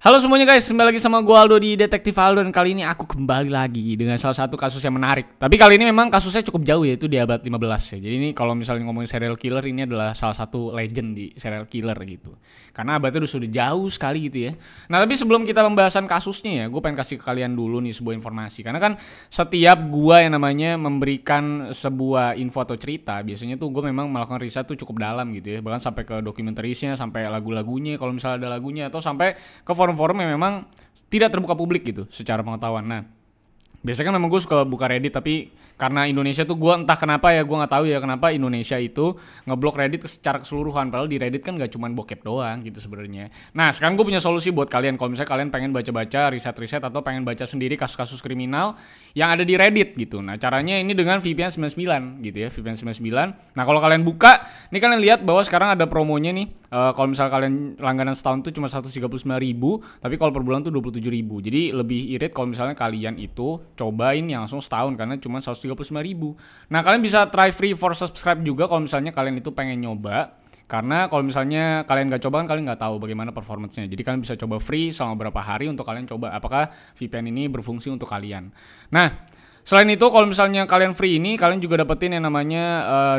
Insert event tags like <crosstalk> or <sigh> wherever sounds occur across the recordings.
Halo semuanya guys, kembali lagi sama gue Aldo di Detektif Aldo dan kali ini aku kembali lagi dengan salah satu kasus yang menarik. Tapi kali ini memang kasusnya cukup jauh ya, itu di abad 15 ya. Jadi ini kalau misalnya ngomongin serial killer ini adalah salah satu legend di serial killer gitu. Karena abadnya udah sudah jauh sekali gitu ya. Nah tapi sebelum kita pembahasan kasusnya ya, gue pengen kasih ke kalian dulu nih sebuah informasi. Karena kan setiap gue yang namanya memberikan sebuah info atau cerita, biasanya tuh gue memang melakukan riset tuh cukup dalam gitu ya. Bahkan sampai ke dokumentarisnya, sampai lagu-lagunya, kalau misalnya ada lagunya, atau sampai ke forum-forum yang memang tidak terbuka publik gitu secara pengetahuan. Nah, biasanya kan memang gue suka buka Reddit tapi karena Indonesia tuh gue entah kenapa ya gue nggak tahu ya kenapa Indonesia itu ngeblok Reddit secara keseluruhan padahal di Reddit kan gak cuma bokep doang gitu sebenarnya. Nah sekarang gue punya solusi buat kalian kalau misalnya kalian pengen baca-baca riset-riset atau pengen baca sendiri kasus-kasus kriminal yang ada di Reddit gitu. Nah caranya ini dengan VPN 99 gitu ya VPN 99. Nah kalau kalian buka, ini kalian lihat bahwa sekarang ada promonya nih. Uh, kalau misalnya kalian langganan setahun tuh cuma 139 ribu, tapi kalau per bulan tuh 27 ribu. Jadi lebih irit kalau misalnya kalian itu cobain yang langsung setahun karena cuma 139 ribu. Nah kalian bisa try free for subscribe juga kalau misalnya kalian itu pengen nyoba. Karena kalau misalnya kalian nggak coba kan kalian nggak tahu bagaimana performance-nya. Jadi kalian bisa coba free selama beberapa hari untuk kalian coba apakah VPN ini berfungsi untuk kalian. Nah, Selain itu kalau misalnya kalian free ini kalian juga dapetin yang namanya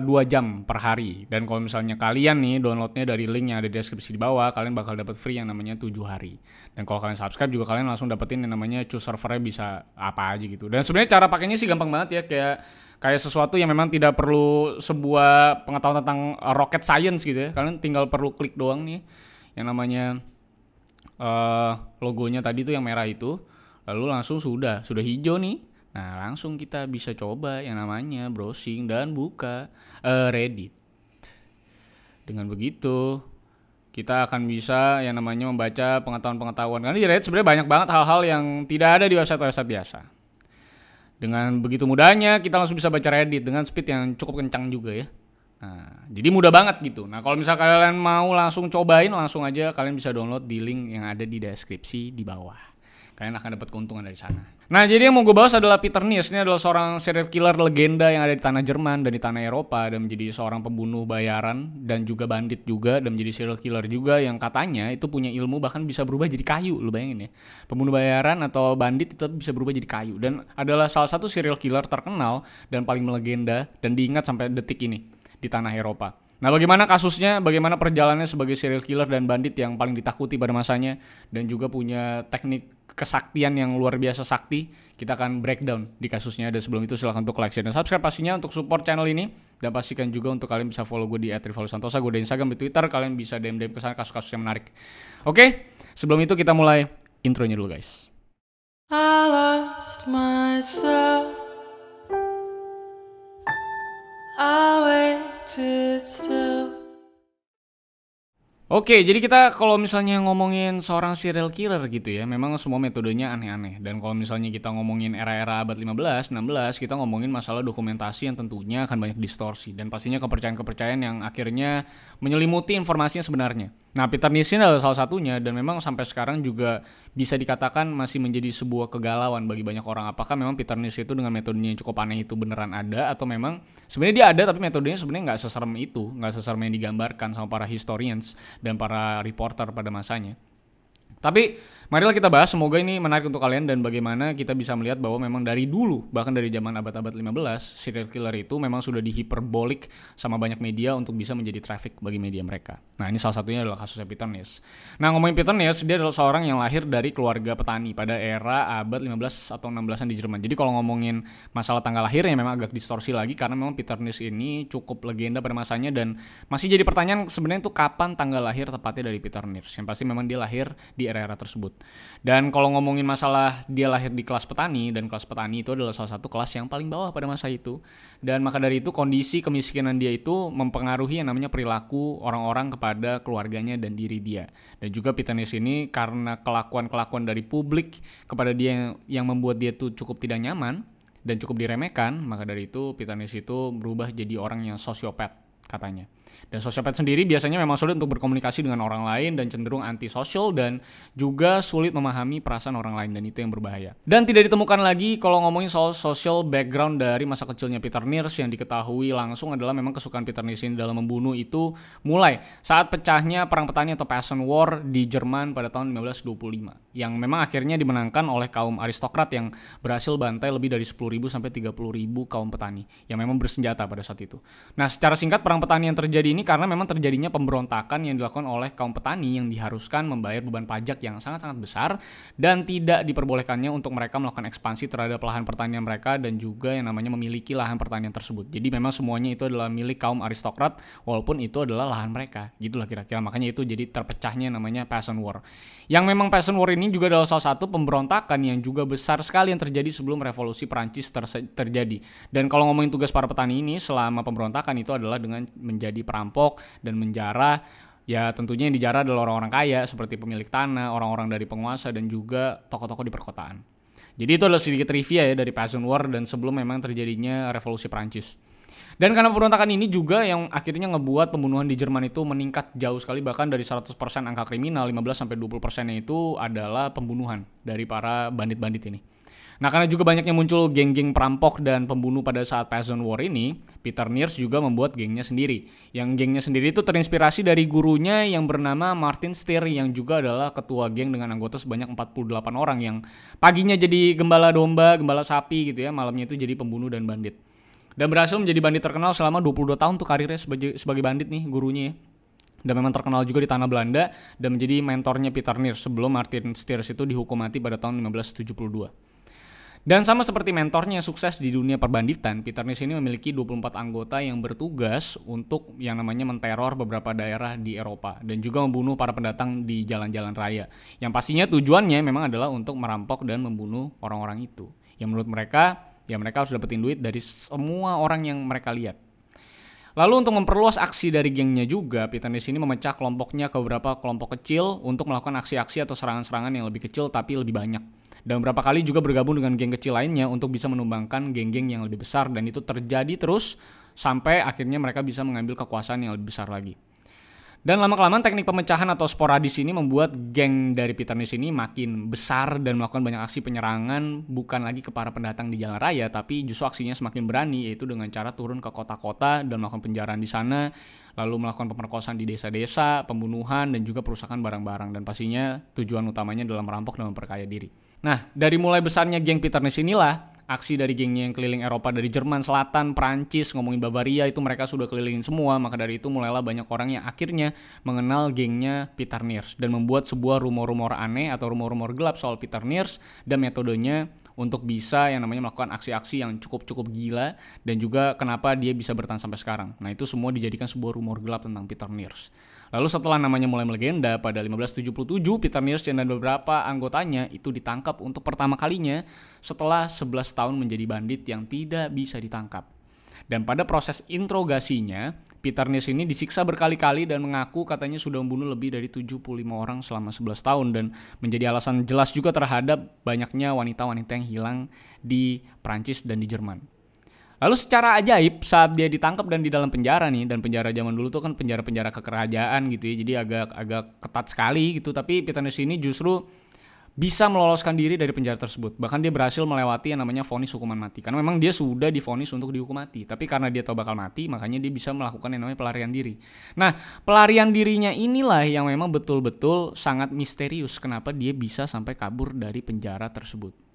uh, eh, 2 jam per hari. Dan kalau misalnya kalian nih downloadnya dari link yang ada di deskripsi di bawah kalian bakal dapat free yang namanya 7 hari. Dan kalau kalian subscribe juga kalian langsung dapetin yang namanya choose servernya bisa apa aja gitu. Dan sebenarnya cara pakainya sih gampang banget ya kayak kayak sesuatu yang memang tidak perlu sebuah pengetahuan tentang rocket science gitu ya. Kalian tinggal perlu klik doang nih yang namanya uh, logonya tadi tuh yang merah itu lalu langsung sudah sudah hijau nih Nah, langsung kita bisa coba yang namanya browsing dan buka uh, Reddit. Dengan begitu, kita akan bisa yang namanya membaca pengetahuan-pengetahuan. Karena di Reddit sebenarnya banyak banget hal-hal yang tidak ada di website-website biasa. Dengan begitu mudahnya, kita langsung bisa baca Reddit dengan speed yang cukup kencang juga ya. Nah, jadi mudah banget gitu. Nah, kalau misalnya kalian mau langsung cobain, langsung aja kalian bisa download di link yang ada di deskripsi di bawah kalian akan dapat keuntungan dari sana. Nah, jadi yang mau gue bahas adalah Peter Nies. Ini adalah seorang serial killer legenda yang ada di tanah Jerman dan di tanah Eropa dan menjadi seorang pembunuh bayaran dan juga bandit juga dan menjadi serial killer juga yang katanya itu punya ilmu bahkan bisa berubah jadi kayu. Lu bayangin ya. Pembunuh bayaran atau bandit itu bisa berubah jadi kayu dan adalah salah satu serial killer terkenal dan paling melegenda dan diingat sampai detik ini di tanah Eropa. Nah, bagaimana kasusnya? Bagaimana perjalanannya sebagai serial killer dan bandit yang paling ditakuti pada masanya dan juga punya teknik kesaktian yang luar biasa sakti? Kita akan breakdown di kasusnya. Dan sebelum itu silahkan untuk like, share, dan subscribe pastinya untuk support channel ini. Dan pastikan juga untuk kalian bisa follow gue di @rivalsantosa, gue di Instagram, di Twitter. Kalian bisa DM-DM ke sana kasus-kasus yang menarik. Oke, sebelum itu kita mulai intronya dulu guys. I lost. Oke, jadi kita kalau misalnya ngomongin seorang serial killer gitu ya, memang semua metodenya aneh-aneh. Dan kalau misalnya kita ngomongin era-era abad 15, 16, kita ngomongin masalah dokumentasi yang tentunya akan banyak distorsi. Dan pastinya kepercayaan-kepercayaan yang akhirnya menyelimuti informasinya sebenarnya. Nah, Peter Nielsen adalah salah satunya dan memang sampai sekarang juga bisa dikatakan masih menjadi sebuah kegalauan bagi banyak orang. Apakah memang Peter Nielsen itu dengan metodenya yang cukup aneh itu beneran ada atau memang sebenarnya dia ada tapi metodenya sebenarnya nggak seserem itu, nggak seserem yang digambarkan sama para historians dan para reporter pada masanya. Tapi marilah kita bahas semoga ini menarik untuk kalian dan bagaimana kita bisa melihat bahwa memang dari dulu bahkan dari zaman abad-abad 15 serial killer itu memang sudah dihiperbolik sama banyak media untuk bisa menjadi traffic bagi media mereka. Nah, ini salah satunya adalah kasusnya Peter Nies. Nah, ngomongin Peter Nies, dia adalah seorang yang lahir dari keluarga petani pada era abad 15 atau 16-an di Jerman. Jadi kalau ngomongin masalah tanggal lahirnya memang agak distorsi lagi karena memang Peter Nies ini cukup legenda pada masanya dan masih jadi pertanyaan sebenarnya itu kapan tanggal lahir tepatnya dari Peter Nies. Yang pasti memang dia lahir di era-era tersebut. Dan kalau ngomongin masalah dia lahir di kelas petani dan kelas petani itu adalah salah satu kelas yang paling bawah pada masa itu. Dan maka dari itu kondisi kemiskinan dia itu mempengaruhi yang namanya perilaku orang-orang kepada keluarganya dan diri dia. Dan juga Peter Nies ini karena kelakuan-kelakuan dari publik kepada dia yang, membuat dia tuh cukup tidak nyaman dan cukup diremehkan, maka dari itu Peter Nies itu berubah jadi orang yang sosiopat katanya. Dan sosiopat sendiri biasanya memang sulit untuk berkomunikasi dengan orang lain dan cenderung antisosial dan juga sulit memahami perasaan orang lain dan itu yang berbahaya. Dan tidak ditemukan lagi kalau ngomongin soal social background dari masa kecilnya Peter Niers yang diketahui langsung adalah memang kesukaan Peter Niers ini dalam membunuh itu mulai saat pecahnya perang petani atau Peasant War di Jerman pada tahun 1925 yang memang akhirnya dimenangkan oleh kaum aristokrat yang berhasil bantai lebih dari 10.000 sampai 30.000 kaum petani yang memang bersenjata pada saat itu. Nah, secara singkat perang petani yang terjadi ini karena memang terjadinya pemberontakan yang dilakukan oleh kaum petani yang diharuskan membayar beban pajak yang sangat-sangat besar dan tidak diperbolehkannya untuk mereka melakukan ekspansi terhadap lahan pertanian mereka dan juga yang namanya memiliki lahan pertanian tersebut. Jadi memang semuanya itu adalah milik kaum aristokrat walaupun itu adalah lahan mereka. Gitulah kira-kira. Makanya itu jadi terpecahnya namanya Peasant War. Yang memang Peasant War ini juga adalah salah satu pemberontakan yang juga besar sekali yang terjadi sebelum revolusi Perancis ter terjadi. Dan kalau ngomongin tugas para petani ini selama pemberontakan itu adalah dengan menjadi perampok dan menjarah ya tentunya yang dijarah adalah orang-orang kaya seperti pemilik tanah, orang-orang dari penguasa dan juga tokoh-tokoh di perkotaan. Jadi itu adalah sedikit trivia ya dari Peasant War dan sebelum memang terjadinya revolusi Prancis. Dan karena pemberontakan ini juga yang akhirnya ngebuat pembunuhan di Jerman itu meningkat jauh sekali bahkan dari 100% angka kriminal 15 sampai 20% itu adalah pembunuhan dari para bandit-bandit ini. Nah karena juga banyaknya muncul geng-geng perampok dan pembunuh pada saat Peasant War ini, Peter Niers juga membuat gengnya sendiri. Yang gengnya sendiri itu terinspirasi dari gurunya yang bernama Martin Steer yang juga adalah ketua geng dengan anggota sebanyak 48 orang yang paginya jadi gembala domba, gembala sapi gitu ya, malamnya itu jadi pembunuh dan bandit. Dan berhasil menjadi bandit terkenal selama 22 tahun tuh karirnya sebagai, sebagai bandit nih gurunya ya dan memang terkenal juga di tanah Belanda dan menjadi mentornya Peter Niers sebelum Martin Steers itu dihukum mati pada tahun 1572. Dan sama seperti mentornya sukses di dunia perbanditan, Peter Nis ini memiliki 24 anggota yang bertugas untuk yang namanya menteror beberapa daerah di Eropa dan juga membunuh para pendatang di jalan-jalan raya. Yang pastinya tujuannya memang adalah untuk merampok dan membunuh orang-orang itu. Yang menurut mereka, ya mereka harus dapetin duit dari semua orang yang mereka lihat. Lalu untuk memperluas aksi dari gengnya juga, Peter Nis ini memecah kelompoknya ke beberapa kelompok kecil untuk melakukan aksi-aksi atau serangan-serangan yang lebih kecil tapi lebih banyak dan beberapa kali juga bergabung dengan geng kecil lainnya untuk bisa menumbangkan geng-geng yang lebih besar dan itu terjadi terus sampai akhirnya mereka bisa mengambil kekuasaan yang lebih besar lagi. Dan lama-kelamaan teknik pemecahan atau sporadis ini membuat geng dari Peter Nis ini makin besar dan melakukan banyak aksi penyerangan bukan lagi ke para pendatang di jalan raya tapi justru aksinya semakin berani yaitu dengan cara turun ke kota-kota dan melakukan penjarahan di sana lalu melakukan pemerkosaan di desa-desa, pembunuhan dan juga perusakan barang-barang dan pastinya tujuan utamanya dalam merampok dan memperkaya diri. Nah, dari mulai besarnya geng Peter Ness inilah, aksi dari gengnya yang keliling Eropa dari Jerman Selatan, Prancis, ngomongin Bavaria itu mereka sudah kelilingin semua, maka dari itu mulailah banyak orang yang akhirnya mengenal gengnya Peter Niers dan membuat sebuah rumor-rumor aneh atau rumor-rumor gelap soal Peter Niers dan metodenya untuk bisa yang namanya melakukan aksi-aksi yang cukup-cukup gila dan juga kenapa dia bisa bertahan sampai sekarang. Nah, itu semua dijadikan sebuah rumor gelap tentang Peter Niers. Lalu setelah namanya mulai melegenda pada 1577, Peter Nierstein dan beberapa anggotanya itu ditangkap untuk pertama kalinya setelah 11 tahun menjadi bandit yang tidak bisa ditangkap. Dan pada proses interogasinya, Peter Niers ini disiksa berkali-kali dan mengaku katanya sudah membunuh lebih dari 75 orang selama 11 tahun dan menjadi alasan jelas juga terhadap banyaknya wanita-wanita yang hilang di Prancis dan di Jerman. Lalu secara ajaib saat dia ditangkap dan di dalam penjara nih dan penjara zaman dulu tuh kan penjara-penjara kekerajaan gitu ya. Jadi agak agak ketat sekali gitu tapi Pitanis ini justru bisa meloloskan diri dari penjara tersebut. Bahkan dia berhasil melewati yang namanya vonis hukuman mati. Karena memang dia sudah divonis untuk dihukum mati. Tapi karena dia tahu bakal mati, makanya dia bisa melakukan yang namanya pelarian diri. Nah, pelarian dirinya inilah yang memang betul-betul sangat misterius. Kenapa dia bisa sampai kabur dari penjara tersebut.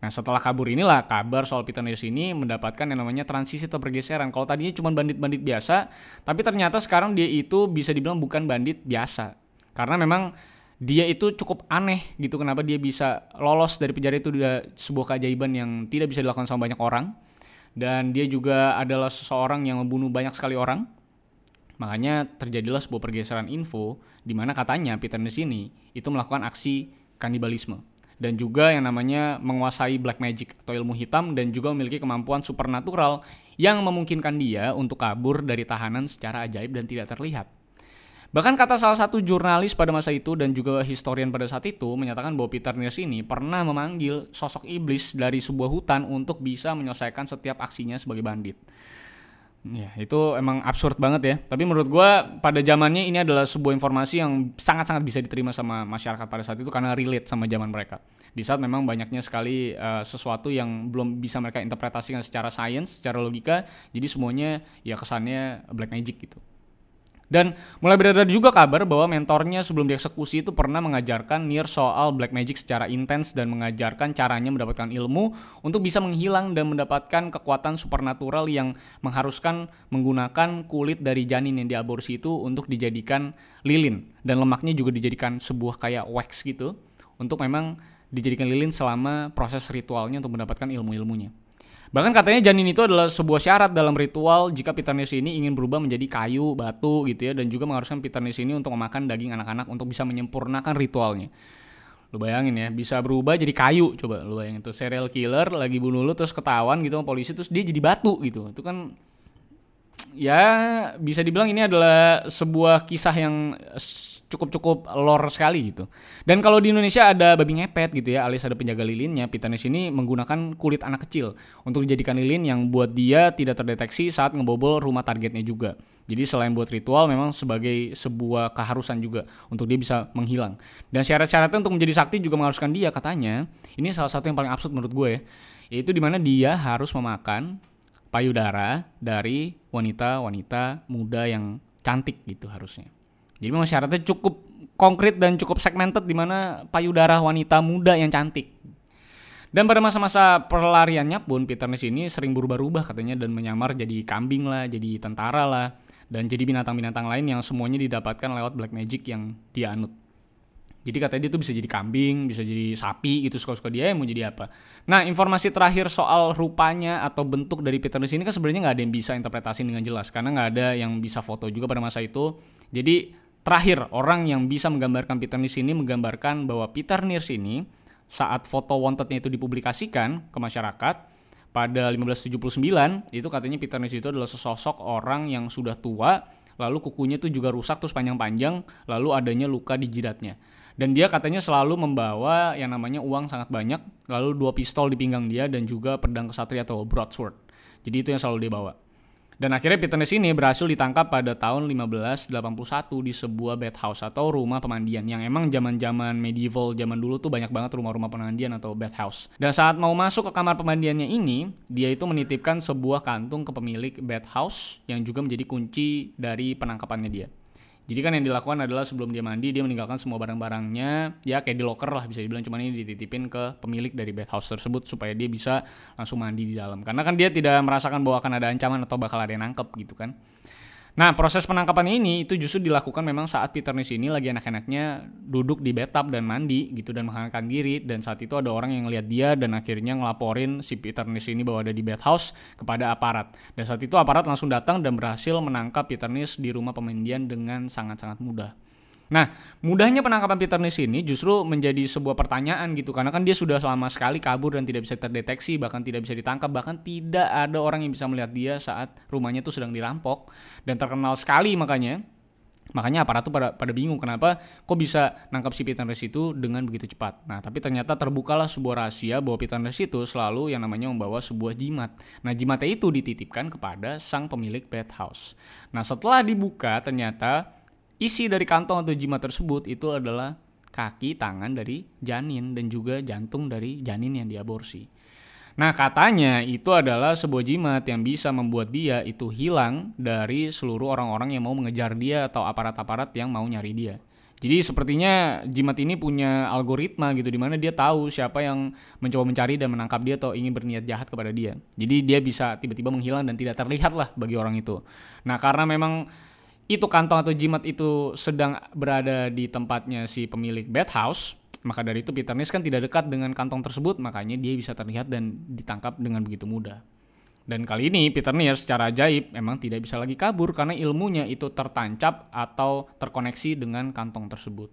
Nah setelah kabur inilah kabar soal Peter Niels ini mendapatkan yang namanya transisi atau pergeseran. Kalau tadinya cuma bandit-bandit biasa, tapi ternyata sekarang dia itu bisa dibilang bukan bandit biasa. Karena memang dia itu cukup aneh gitu kenapa dia bisa lolos dari penjara itu udah sebuah keajaiban yang tidak bisa dilakukan sama banyak orang. Dan dia juga adalah seseorang yang membunuh banyak sekali orang. Makanya terjadilah sebuah pergeseran info di mana katanya Peter Niels ini itu melakukan aksi kanibalisme dan juga yang namanya menguasai black magic atau ilmu hitam dan juga memiliki kemampuan supernatural yang memungkinkan dia untuk kabur dari tahanan secara ajaib dan tidak terlihat. Bahkan kata salah satu jurnalis pada masa itu dan juga historian pada saat itu menyatakan bahwa Peter Niels ini pernah memanggil sosok iblis dari sebuah hutan untuk bisa menyelesaikan setiap aksinya sebagai bandit. Ya, itu emang absurd banget ya. Tapi menurut gua pada zamannya ini adalah sebuah informasi yang sangat-sangat bisa diterima sama masyarakat pada saat itu karena relate sama zaman mereka. Di saat memang banyaknya sekali uh, sesuatu yang belum bisa mereka interpretasikan secara sains, secara logika, jadi semuanya ya kesannya black magic gitu. Dan mulai beredar juga kabar bahwa mentornya sebelum dieksekusi itu pernah mengajarkan Nier soal black magic secara intens dan mengajarkan caranya mendapatkan ilmu untuk bisa menghilang dan mendapatkan kekuatan supernatural yang mengharuskan menggunakan kulit dari janin yang diaborsi itu untuk dijadikan lilin dan lemaknya juga dijadikan sebuah kayak wax gitu untuk memang dijadikan lilin selama proses ritualnya untuk mendapatkan ilmu-ilmunya. Bahkan katanya janin itu adalah sebuah syarat dalam ritual jika Peternis ini ingin berubah menjadi kayu, batu gitu ya dan juga mengharuskan Peternis ini untuk memakan daging anak-anak untuk bisa menyempurnakan ritualnya. Lu bayangin ya, bisa berubah jadi kayu. Coba lu bayangin tuh serial killer lagi bunuh lu terus ketahuan gitu sama polisi terus dia jadi batu gitu. Itu kan ya bisa dibilang ini adalah sebuah kisah yang cukup-cukup lore sekali gitu. Dan kalau di Indonesia ada babi ngepet gitu ya, alias ada penjaga lilinnya, Pitanis ini menggunakan kulit anak kecil untuk dijadikan lilin yang buat dia tidak terdeteksi saat ngebobol rumah targetnya juga. Jadi selain buat ritual memang sebagai sebuah keharusan juga untuk dia bisa menghilang. Dan syarat-syaratnya untuk menjadi sakti juga mengharuskan dia katanya. Ini salah satu yang paling absurd menurut gue ya. Yaitu di mana dia harus memakan payudara dari wanita-wanita muda yang cantik gitu harusnya. Jadi memang syaratnya cukup konkret dan cukup segmented di mana payudara wanita muda yang cantik. Dan pada masa-masa perlariannya pun Peter Nis ini sering berubah-ubah katanya dan menyamar jadi kambing lah, jadi tentara lah, dan jadi binatang-binatang lain yang semuanya didapatkan lewat black magic yang dia anut. Jadi katanya dia tuh bisa jadi kambing, bisa jadi sapi gitu suka-suka dia yang mau jadi apa. Nah informasi terakhir soal rupanya atau bentuk dari Peter Nis ini kan sebenarnya nggak ada yang bisa interpretasi dengan jelas karena nggak ada yang bisa foto juga pada masa itu. Jadi Terakhir, orang yang bisa menggambarkan Peter Nirs ini menggambarkan bahwa Peter Nirs ini saat foto wantednya itu dipublikasikan ke masyarakat pada 1579 itu katanya Peter Nirs itu adalah sesosok orang yang sudah tua lalu kukunya itu juga rusak terus panjang-panjang lalu adanya luka di jidatnya. Dan dia katanya selalu membawa yang namanya uang sangat banyak lalu dua pistol di pinggang dia dan juga pedang kesatria atau broadsword. Jadi itu yang selalu dia bawa dan akhirnya Peter Ness ini berhasil ditangkap pada tahun 1581 di sebuah bathhouse atau rumah pemandian yang emang zaman-zaman medieval zaman dulu tuh banyak banget rumah-rumah pemandian atau bathhouse. Dan saat mau masuk ke kamar pemandiannya ini, dia itu menitipkan sebuah kantung ke pemilik bathhouse yang juga menjadi kunci dari penangkapannya dia. Jadi kan yang dilakukan adalah sebelum dia mandi dia meninggalkan semua barang-barangnya ya kayak di locker lah bisa dibilang cuman ini dititipin ke pemilik dari bathhouse tersebut supaya dia bisa langsung mandi di dalam. Karena kan dia tidak merasakan bahwa akan ada ancaman atau bakal ada yang nangkep gitu kan. Nah, proses penangkapan ini itu justru dilakukan memang saat Peter Nis ini lagi enak-enaknya duduk di bathtub dan mandi gitu dan menghangatkan diri dan saat itu ada orang yang lihat dia dan akhirnya ngelaporin si Peter Nis ini bahwa ada di bathhouse kepada aparat. Dan saat itu aparat langsung datang dan berhasil menangkap Peter Nis di rumah pemandian dengan sangat-sangat mudah. Nah, mudahnya penangkapan Peter Nis ini justru menjadi sebuah pertanyaan gitu karena kan dia sudah selama sekali kabur dan tidak bisa terdeteksi bahkan tidak bisa ditangkap bahkan tidak ada orang yang bisa melihat dia saat rumahnya itu sedang dirampok dan terkenal sekali makanya Makanya aparat tuh pada, pada bingung kenapa kok bisa nangkap si Peter Nis itu dengan begitu cepat. Nah, tapi ternyata terbukalah sebuah rahasia bahwa Peter Nis itu selalu yang namanya membawa sebuah jimat. Nah, jimatnya itu dititipkan kepada sang pemilik bathhouse. Nah, setelah dibuka ternyata isi dari kantong atau jimat tersebut itu adalah kaki tangan dari janin dan juga jantung dari janin yang diaborsi. Nah, katanya itu adalah sebuah jimat yang bisa membuat dia itu hilang dari seluruh orang-orang yang mau mengejar dia atau aparat-aparat yang mau nyari dia. Jadi sepertinya jimat ini punya algoritma gitu di mana dia tahu siapa yang mencoba mencari dan menangkap dia atau ingin berniat jahat kepada dia. Jadi dia bisa tiba-tiba menghilang dan tidak terlihat lah bagi orang itu. Nah karena memang itu kantong atau jimat itu sedang berada di tempatnya si pemilik bathhouse, maka dari itu Peter Nis kan tidak dekat dengan kantong tersebut, makanya dia bisa terlihat dan ditangkap dengan begitu mudah. Dan kali ini Peter Nis secara ajaib memang tidak bisa lagi kabur karena ilmunya itu tertancap atau terkoneksi dengan kantong tersebut.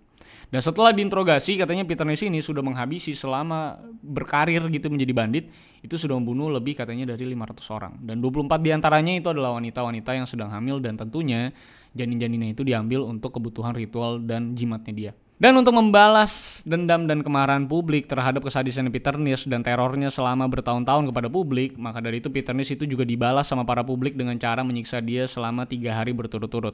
Dan setelah diinterogasi katanya Peter Ness ini sudah menghabisi selama berkarir gitu menjadi bandit itu sudah membunuh lebih katanya dari 500 orang dan 24 di antaranya itu adalah wanita-wanita yang sedang hamil dan tentunya janin-janinnya itu diambil untuk kebutuhan ritual dan jimatnya dia. Dan untuk membalas dendam dan kemarahan publik terhadap kesadisan Peter Nish dan terornya selama bertahun-tahun kepada publik, maka dari itu Peter Nish itu juga dibalas sama para publik dengan cara menyiksa dia selama tiga hari berturut-turut.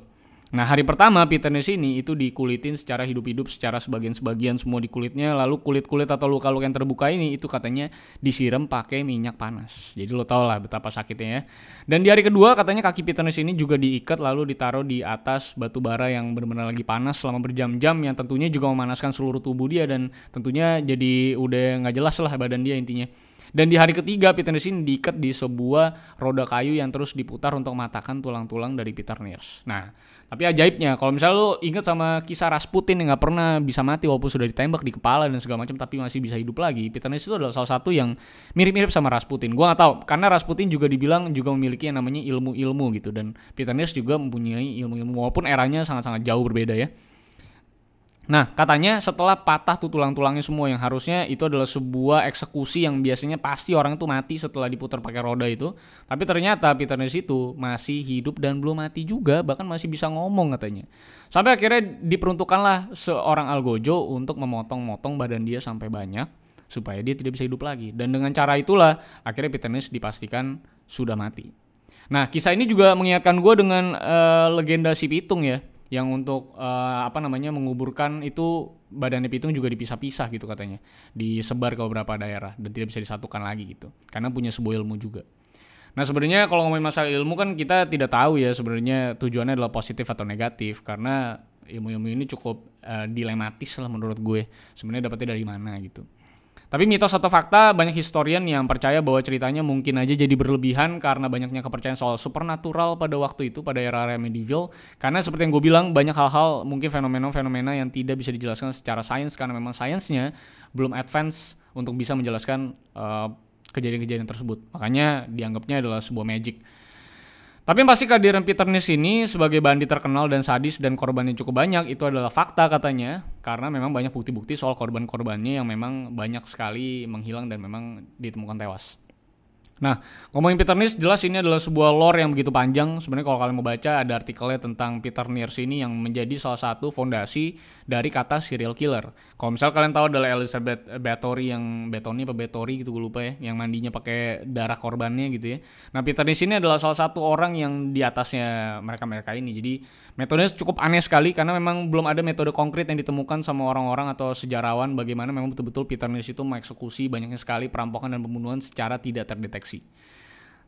Nah hari pertama Peter Nish ini itu dikulitin secara hidup-hidup secara sebagian-sebagian semua di kulitnya. Lalu kulit-kulit atau luka-luka yang terbuka ini itu katanya disiram pakai minyak panas. Jadi lo tau lah betapa sakitnya ya. Dan di hari kedua katanya kaki Peter Nish ini juga diikat lalu ditaruh di atas batu bara yang benar-benar lagi panas selama berjam-jam yang tentunya juga memanaskan seluruh tubuh dia dan tentunya jadi udah nggak jelas lah badan dia intinya dan di hari ketiga Peter Nurse ini diikat di sebuah roda kayu yang terus diputar untuk mematahkan tulang-tulang dari Peter Nurse. Nah, tapi ajaibnya kalau misalnya lo inget sama kisah Rasputin yang nggak pernah bisa mati walaupun sudah ditembak di kepala dan segala macam tapi masih bisa hidup lagi. Peter Nurse itu adalah salah satu yang mirip-mirip sama Rasputin. Gua nggak tahu karena Rasputin juga dibilang juga memiliki yang namanya ilmu-ilmu gitu dan Peter Nurse juga mempunyai ilmu-ilmu walaupun eranya sangat-sangat jauh berbeda ya. Nah, katanya setelah patah tuh tulang-tulangnya semua yang harusnya itu adalah sebuah eksekusi yang biasanya pasti orang tuh mati setelah diputar pakai roda itu. Tapi ternyata Peter Ness itu masih hidup dan belum mati juga, bahkan masih bisa ngomong katanya. Sampai akhirnya diperuntukkanlah seorang Algojo untuk memotong-motong badan dia sampai banyak supaya dia tidak bisa hidup lagi. Dan dengan cara itulah akhirnya Peter Ness dipastikan sudah mati. Nah, kisah ini juga mengingatkan gue dengan uh, legenda si Pitung ya yang untuk uh, apa namanya menguburkan itu badannya pitung juga dipisah-pisah gitu katanya. Disebar ke beberapa daerah dan tidak bisa disatukan lagi gitu. Karena punya sebuah ilmu juga. Nah sebenarnya kalau ngomongin masalah ilmu kan kita tidak tahu ya sebenarnya tujuannya adalah positif atau negatif. Karena ilmu-ilmu ini cukup uh, dilematis lah menurut gue. Sebenarnya dapetnya dari mana gitu tapi mitos atau fakta banyak historian yang percaya bahwa ceritanya mungkin aja jadi berlebihan karena banyaknya kepercayaan soal supernatural pada waktu itu pada era-era medieval. Karena seperti yang gue bilang banyak hal-hal mungkin fenomena-fenomena yang tidak bisa dijelaskan secara sains karena memang sainsnya belum advance untuk bisa menjelaskan kejadian eh, kejadian-kejadian tersebut. Makanya dianggapnya adalah sebuah magic. Tapi pasti kehadiran Peter Nis ini sebagai bandit terkenal dan sadis dan korbannya cukup banyak itu adalah fakta katanya karena memang banyak bukti-bukti soal korban-korbannya yang memang banyak sekali menghilang dan memang ditemukan tewas. Nah, ngomongin Peter Nierse jelas ini adalah sebuah lore yang begitu panjang. Sebenarnya kalau kalian mau baca ada artikelnya tentang Peter Nierse ini yang menjadi salah satu fondasi dari kata serial killer. Kalau misal kalian tahu adalah Elizabeth Bathory yang Bathory apa Bathory gitu gue lupa ya, yang mandinya pakai darah korbannya gitu ya. Nah, Peter Nierse ini adalah salah satu orang yang di atasnya mereka-mereka ini. Jadi, metodenya cukup aneh sekali karena memang belum ada metode konkret yang ditemukan sama orang-orang atau sejarawan bagaimana memang betul-betul Peter Nierse itu mengeksekusi banyaknya sekali perampokan dan pembunuhan secara tidak terdeteksi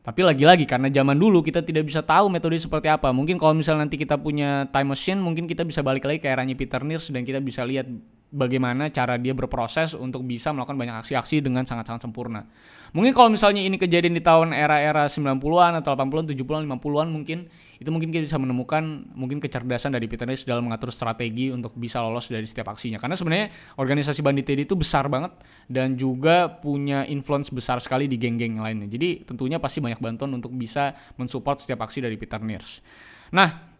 tapi lagi-lagi karena zaman dulu kita tidak bisa tahu metode seperti apa. Mungkin kalau misalnya nanti kita punya time machine, mungkin kita bisa balik lagi ke eranya Peter Nierse dan kita bisa lihat bagaimana cara dia berproses untuk bisa melakukan banyak aksi-aksi dengan sangat-sangat sempurna. Mungkin kalau misalnya ini kejadian di tahun era-era 90-an atau 80-an, 70-an, 50-an mungkin itu mungkin kita bisa menemukan mungkin kecerdasan dari Peter Nice dalam mengatur strategi untuk bisa lolos dari setiap aksinya. Karena sebenarnya organisasi Bandit itu besar banget dan juga punya influence besar sekali di geng-geng lainnya. Jadi tentunya pasti banyak bantuan untuk bisa mensupport setiap aksi dari Peter Nierse. Nah,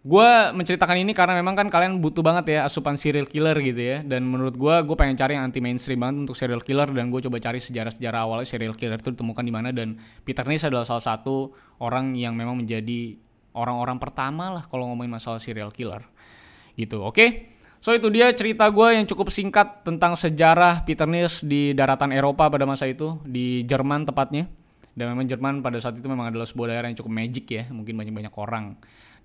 gue menceritakan ini karena memang kan kalian butuh banget ya asupan serial killer gitu ya. Dan menurut gue gue pengen cari yang anti mainstream banget untuk serial killer. Dan gue coba cari sejarah-sejarah awalnya serial killer itu ditemukan di mana. Dan Peter Nice adalah salah satu orang yang memang menjadi orang-orang pertama lah kalau ngomongin masalah serial killer gitu oke? Okay? So itu dia cerita gue yang cukup singkat tentang sejarah Peter Nice di daratan Eropa pada masa itu di Jerman tepatnya. Dan memang Jerman pada saat itu memang adalah sebuah daerah yang cukup magic ya mungkin banyak-banyak orang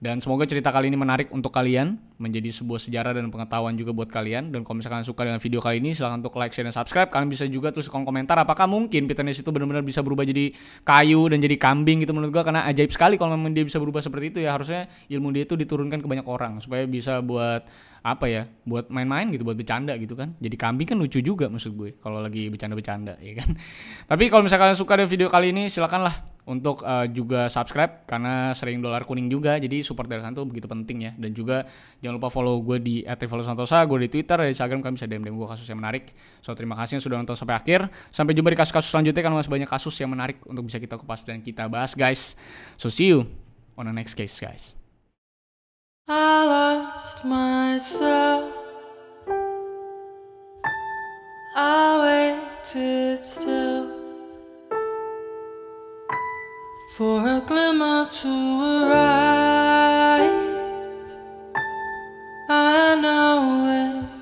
dan semoga cerita kali ini menarik untuk kalian, menjadi sebuah sejarah dan pengetahuan juga buat kalian. Dan kalau misalkan suka dengan video kali ini, silahkan untuk like, share, dan subscribe. Kalian bisa juga tulis kolom komentar apakah mungkin Peter Ness itu benar-benar bisa berubah jadi kayu dan jadi kambing gitu menurut gua karena ajaib sekali kalau memang dia bisa berubah seperti itu ya harusnya ilmu dia itu diturunkan ke banyak orang supaya bisa buat apa ya buat main-main gitu buat bercanda gitu kan jadi kambing kan lucu juga maksud gue kalau lagi bercanda-bercanda ya kan <laughs> tapi kalau misalkan suka dengan video kali ini silakanlah untuk uh, juga subscribe karena sering dolar kuning juga jadi support dari Santo begitu penting ya. Dan juga jangan lupa follow gue di @rivalsantosa gue di Twitter di Instagram kalian bisa DM DM gue kasus yang menarik. So terima kasih yang sudah nonton sampai akhir. Sampai jumpa di kasus-kasus selanjutnya karena masih banyak kasus yang menarik untuk bisa kita kupas dan kita bahas guys. So see you on the next case guys. I lost myself. I waited still for a glimmer to arrive. I know it.